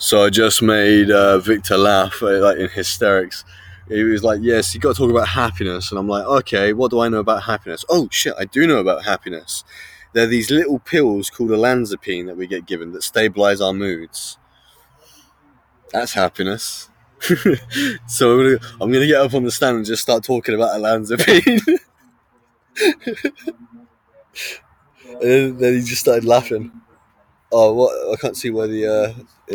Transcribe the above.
So I just made uh, Victor laugh, uh, like in hysterics. He was like, "Yes, you got to talk about happiness," and I'm like, "Okay, what do I know about happiness?" Oh shit, I do know about happiness. There are these little pills called olanzapine that we get given that stabilize our moods. That's happiness. so I'm gonna, I'm gonna get up on the stand and just start talking about olanzapine. and then, then he just started laughing. Oh, what? I can't see where the uh,